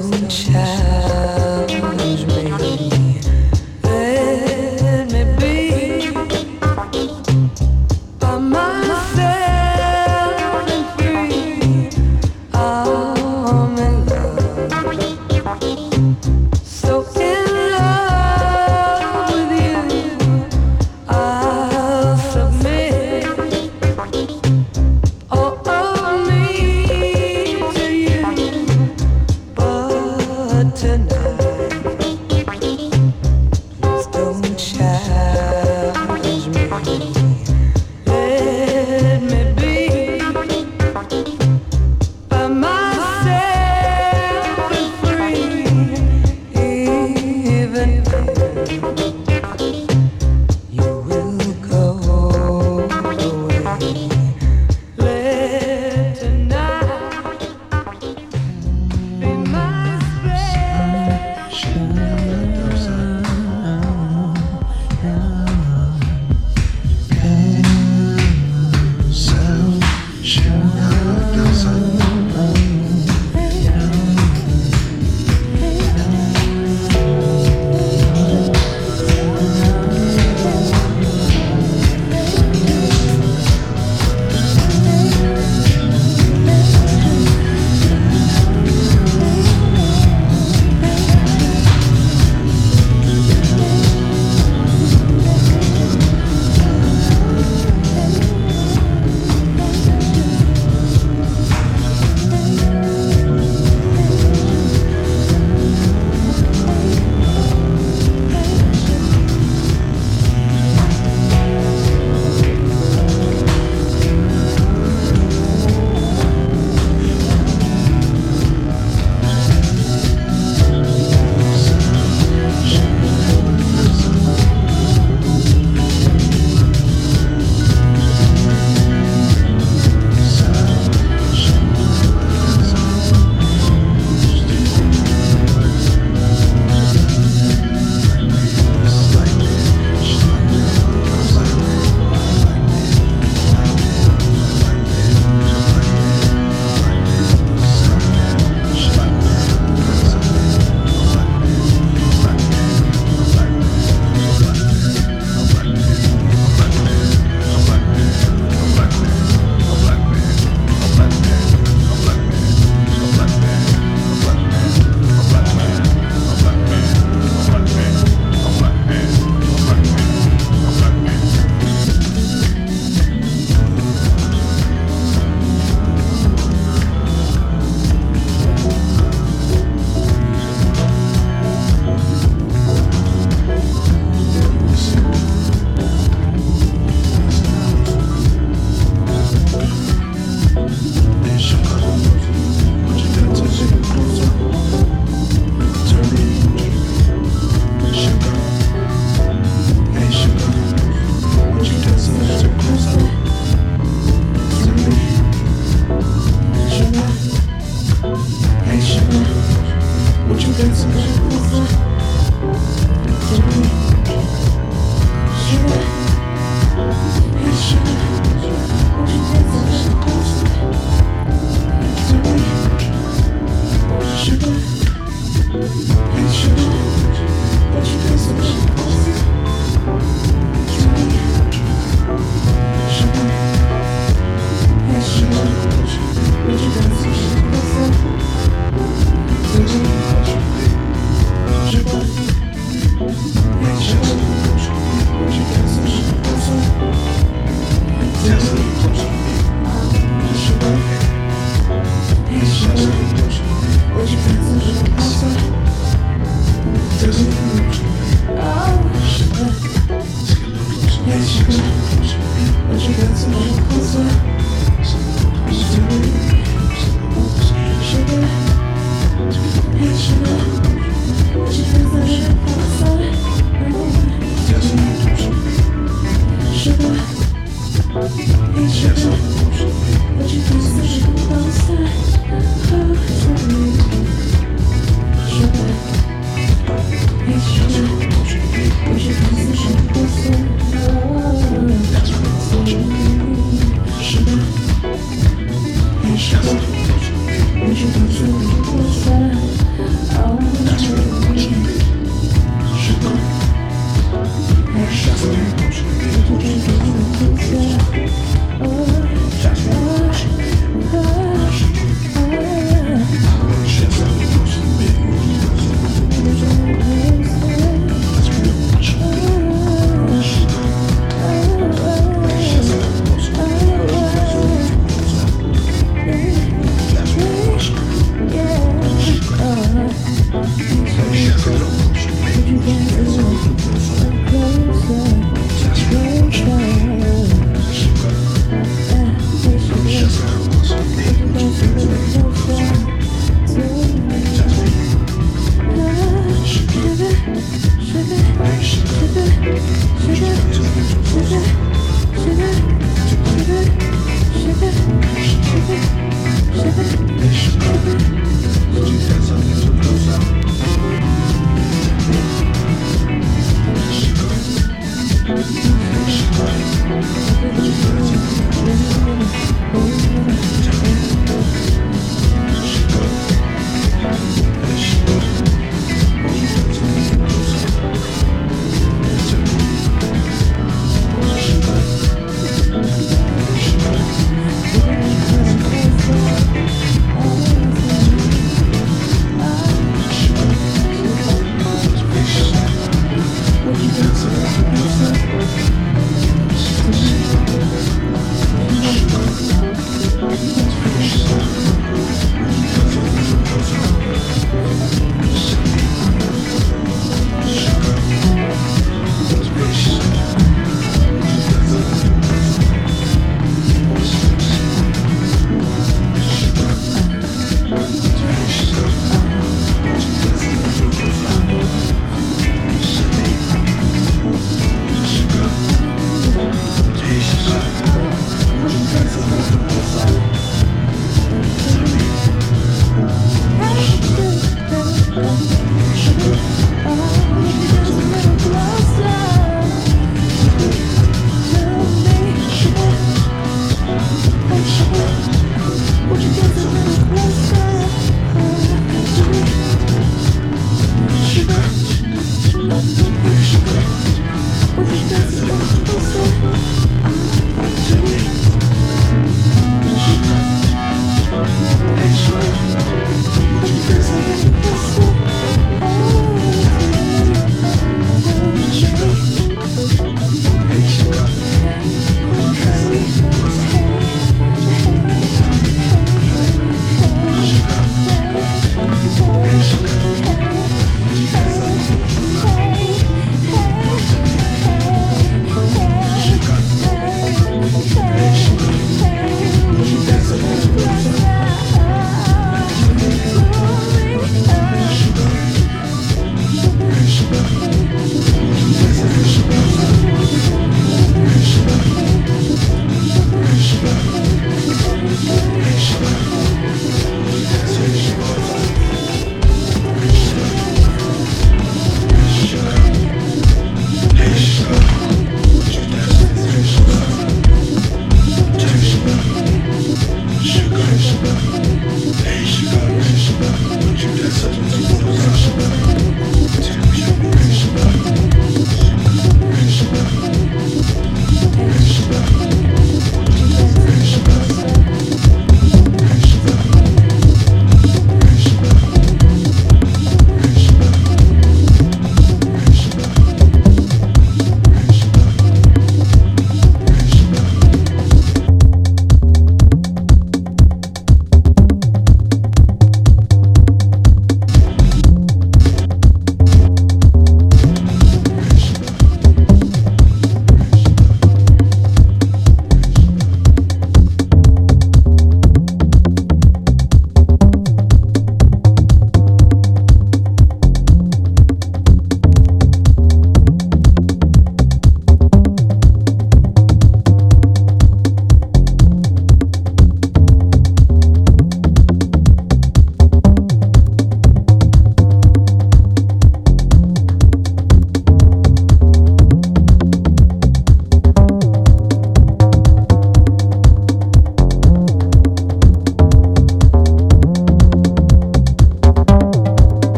不见。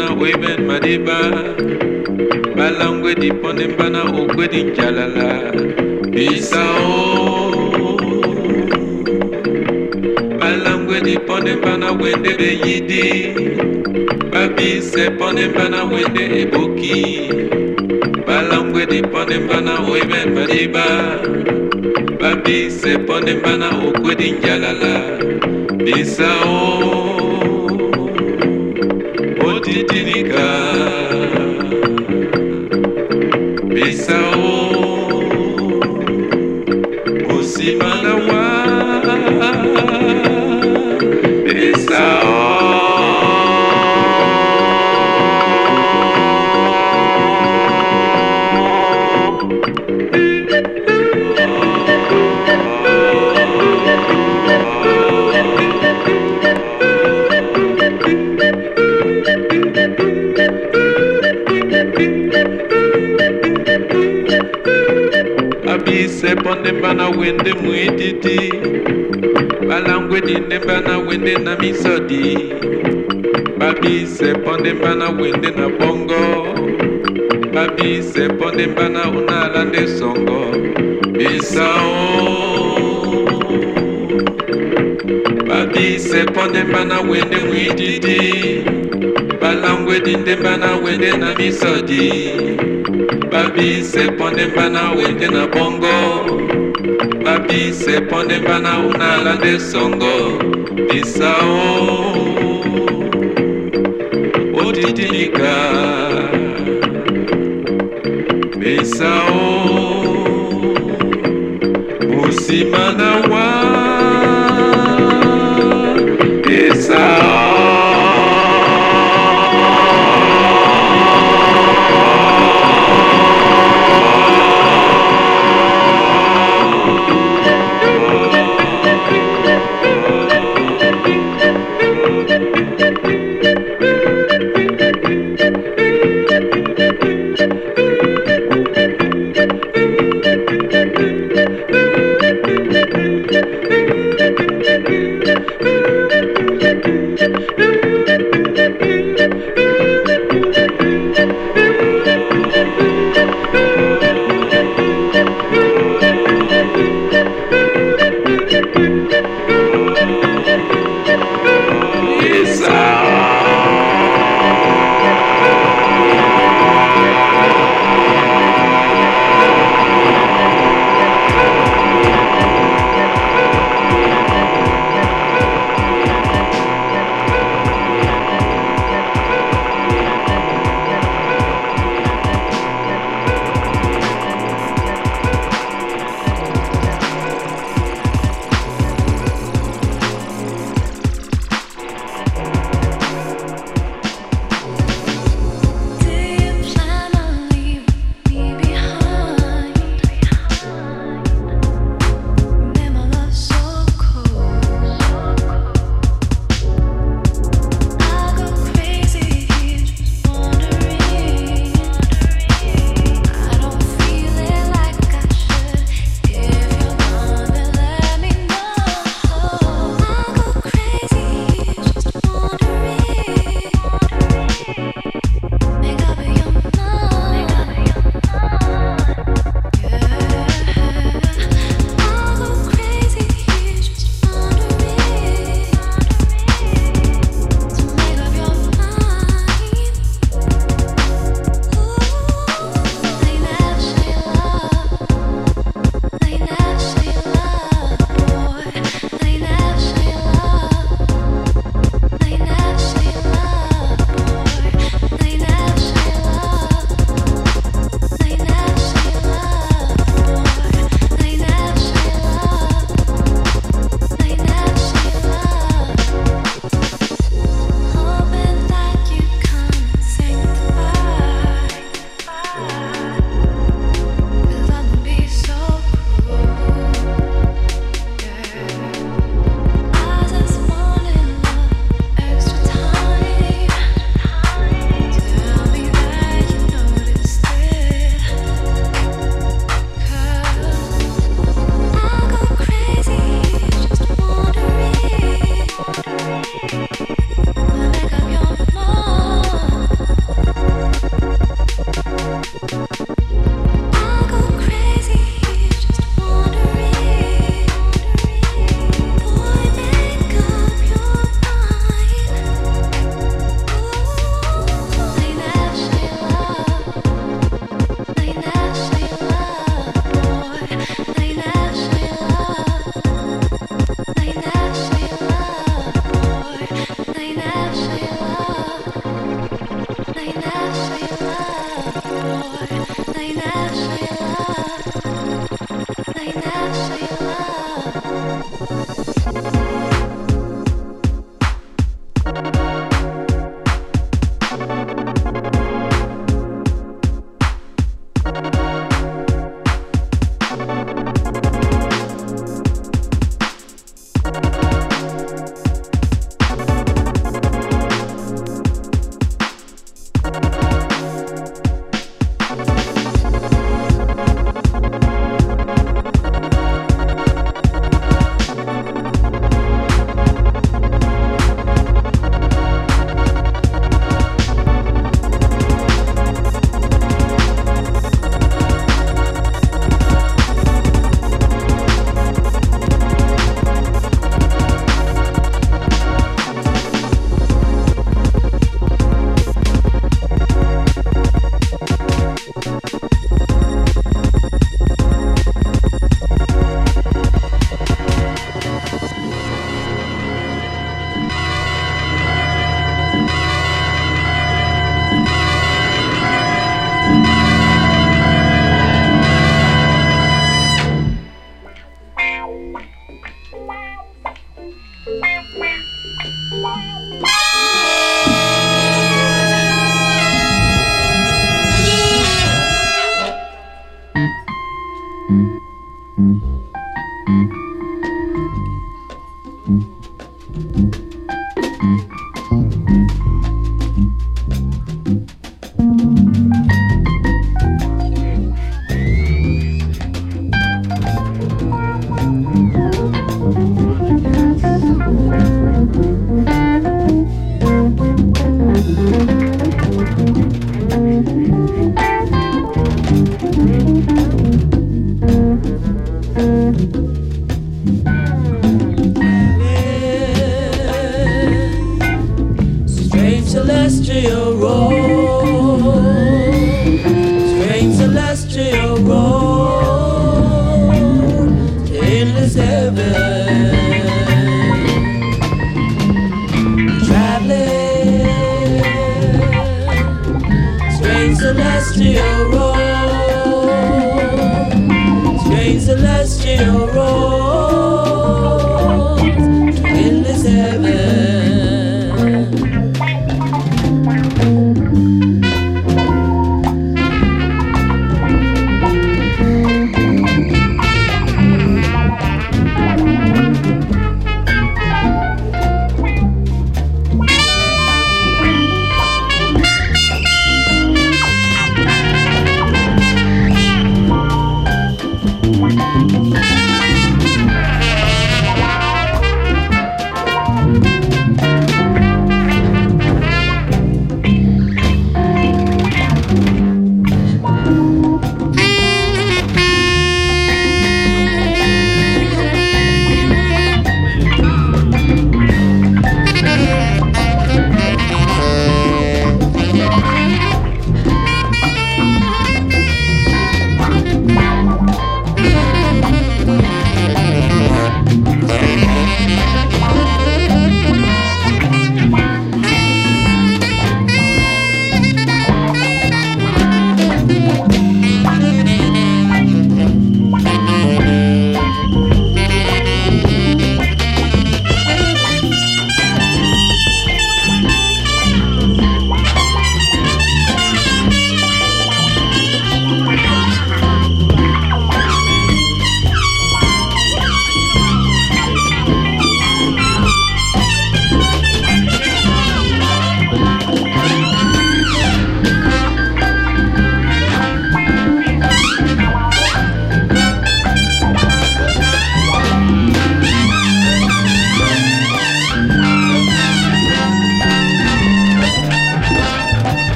Mbana oiben madiba. Balangwe diponde mbana ogwedi njalala. Bisao balangwe diponde mbana wende beyidi babise ponde mbana wende eboki balangwe diponde mbana oiben madiba. Babise ponde mbana ogwedi njalala. Bisao abise ponde mbana wende mwididi balangwe dinde mbana wende na misodi. Babise ponde mbana wende na bongo. Babise ponde mbana unalande songo. Bisao babise ponde mbana wende mwididi balangwe dinde mbana wende na misodi babise pondemba na wete na bongo. Babise pondemba na unala nde songo. Bisao. Otitinika bisao. Musima na wa. Bisao